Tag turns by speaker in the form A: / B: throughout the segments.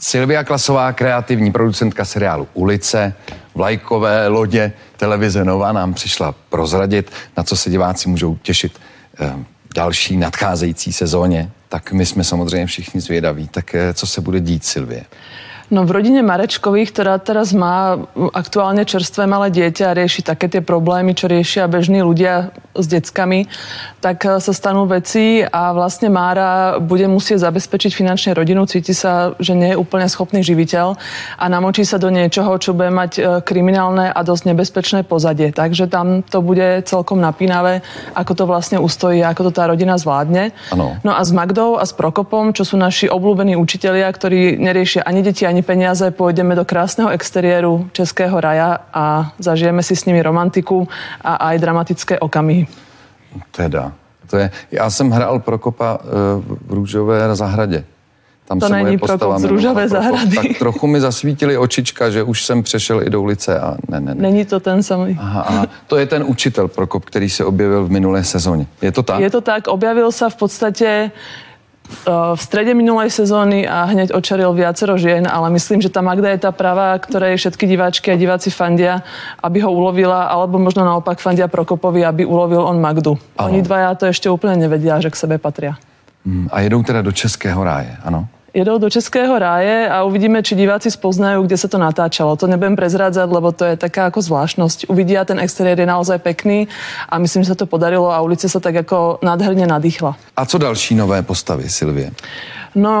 A: Silvia Klasová, kreativní producentka seriálu Ulice, vlajkové lodě televize Nova nám přišla prozradit, na co se diváci můžou těšit eh, další nadcházející sezóně. Tak my jsme samozřejmě všichni zvědaví. Tak eh, co se bude dít, Silvie?
B: No v rodine Marečkových, ktorá teraz má aktuálne čerstvé malé dieťa a rieši také tie problémy, čo riešia bežní ľudia s deckami, tak e, sa stanú veci a vlastne Mára bude musieť zabezpečiť finančne rodinu, cíti sa, že nie je úplne schopný živiteľ a namočí sa do niečoho, čo bude mať e, kriminálne a dosť nebezpečné pozadie. Takže tam to bude celkom napínavé, ako to vlastne ustojí, ako to tá rodina zvládne.
A: Ano.
B: No a s Magdou a s Prokopom, čo sú naši obľúbení učitelia, ktorí neriešia ani deti, ani peniaze, pôjdeme do krásneho exteriéru Českého raja a zažijeme si s nimi romantiku a aj dramatické okamihy.
A: Teda. To je, já jsem hrál Prokopa uh, v Růžové zahradě.
B: Tam to není Prokop z Růžové zahrady.
A: Tak trochu mi zasvítili očička, že už jsem přešel i do ulice a ne, ne, ne.
B: Není to ten samý.
A: Aha, aha. To je ten učitel Prokop, který se objevil v minulé sezóně. Je to tak?
B: Je to tak. Objavil sa v podstate v strede minulej sezóny a hneď očaril viacero žien, ale myslím, že tá Magda je tá pravá, ktorej všetky diváčky a diváci fandia, aby ho ulovila, alebo možno naopak fandia Prokopovi, aby ulovil on Magdu. Ano. Oni dvaja to ešte úplne nevedia, že k sebe patria.
A: Mm, a jedou teda do Českého ráje, ano?
B: Jedou do Českého ráje a uvidíme, či diváci spoznajú, kde sa to natáčalo. To nebudem prezrádzať, lebo to je taká ako zvláštnosť. Uvidia, ten exteriér je naozaj pekný a myslím, že sa to podarilo a ulice sa tak ako nádherne nadýchla.
A: A co další nové postavy, Silvie?
B: No,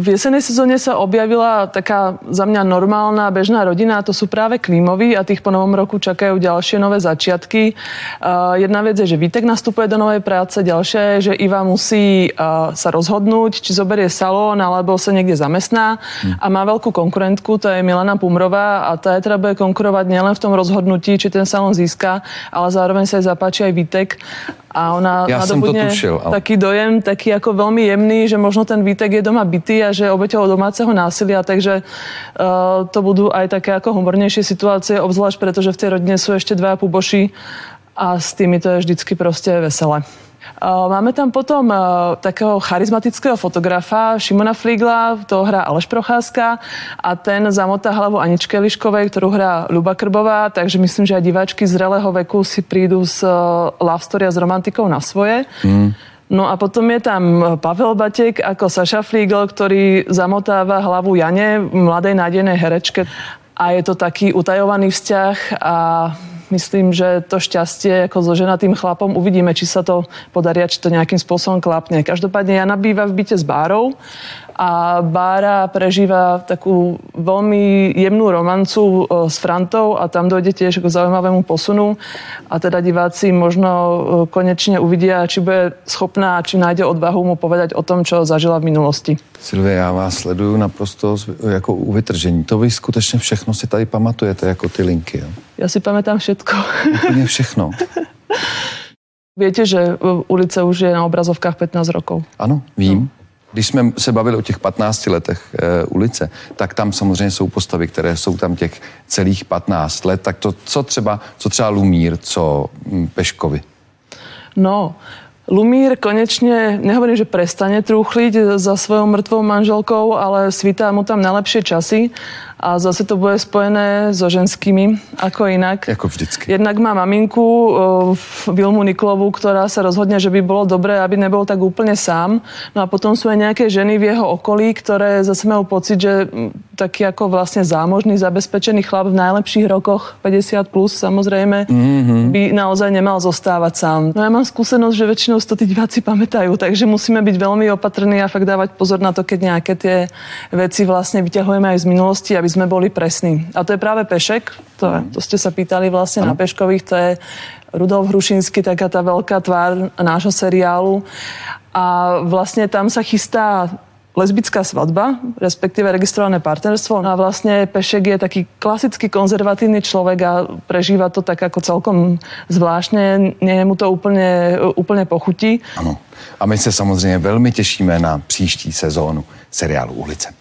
B: v jesenej sezóne sa objavila taká za mňa normálna bežná rodina, a to sú práve Klímovi a tých po novom roku čakajú ďalšie nové začiatky. Jedna vec je, že Vítek nastupuje do novej práce, ďalšia je, že Iva musí uh, sa rozhodnúť, či zoberie salón alebo sa niekde zamestná a má veľkú konkurentku, to je Milana Pumrová a tá je teda bude konkurovať nielen v tom rozhodnutí, či ten salón získa, ale zároveň sa jej zapáči aj Vítek a ona
A: ja nadobudne tušil,
B: ale... taký dojem, taký ako veľmi jemný, že možno ten Vítek je doma bytý a že obeťou domáceho násilia, takže uh, to budú aj také ako humornejšie situácie, obzvlášť pretože v tej rodine sú ešte dva puboši a s tými to je vždycky proste veselé. Máme tam potom takého charizmatického fotografa Šimona Flígla, to hrá Aleš Procházka a ten zamotá hlavu Aničke Liškovej, ktorú hrá Luba Krbová, takže myslím, že aj diváčky zrelého veku si prídu s love story a s romantikou na svoje. Mm. No a potom je tam Pavel Batek ako Saša Flígl, ktorý zamotáva hlavu Jane, mladej nádejnej herečke. A je to taký utajovaný vzťah a myslím, že to šťastie ako so ženatým chlapom uvidíme, či sa to podarí, či to nejakým spôsobom klapne. Každopádne Jana býva v byte s Bárou a Bára prežíva takú veľmi jemnú romancu e, s Frantou a tam dojde tiež k zaujímavému posunu a teda diváci možno e, konečne uvidia, či bude schopná, či nájde odvahu mu povedať o tom, čo zažila v minulosti.
A: Silvia, já vás sleduju naprosto jako u vytržení. To vy skutečně všechno si tady pamatujete jako ty linky. Jo?
B: Ja si pamätám všetko.
A: Úplne všechno.
B: Viete, že ulice už je na obrazovkách 15 rokov.
A: Ano, vím. No. Když jsme se bavili o těch 15 letech e, ulice, tak tam samozřejmě jsou postavy, které jsou tam těch celých 15 let. Tak to, co třeba, co třeba Lumír, co hm, Peškovi?
B: No, Lumír konečne, nehovorím, že prestane trúchliť za svojou mŕtvou manželkou, ale svítá mu tam najlepšie časy a zase to bude spojené so ženskými, ako inak.
A: Ako vždycky.
B: Jednak má maminku uh, Vilmu Niklovu, ktorá sa rozhodne, že by bolo dobré, aby nebol tak úplne sám. No a potom sú aj nejaké ženy v jeho okolí, ktoré zase majú pocit, že taký ako vlastne zámožný, zabezpečený chlap v najlepších rokoch, 50 plus samozrejme, mm-hmm. by naozaj nemal zostávať sám. No ja mám skúsenosť, že väčšinou to tí diváci pamätajú, takže musíme byť veľmi opatrní a fakt dávať pozor na to, keď nejaké tie veci vlastne vyťahujeme aj z minulosti, aby sme boli presní. A to je práve Pešek, to, to ste sa pýtali vlastne ano. na Peškových, to je Rudolf Hrušinský, taká tá veľká tvár nášho seriálu. A vlastne tam sa chystá lesbická svadba, respektíve registrované partnerstvo. No a vlastne Pešek je taký klasický konzervatívny človek a prežíva to tak ako celkom zvláštne. Nie mu to úplne, úplne pochutí.
A: Ano. A my se samozřejmě velmi těšíme na příští sezónu seriálu Ulice.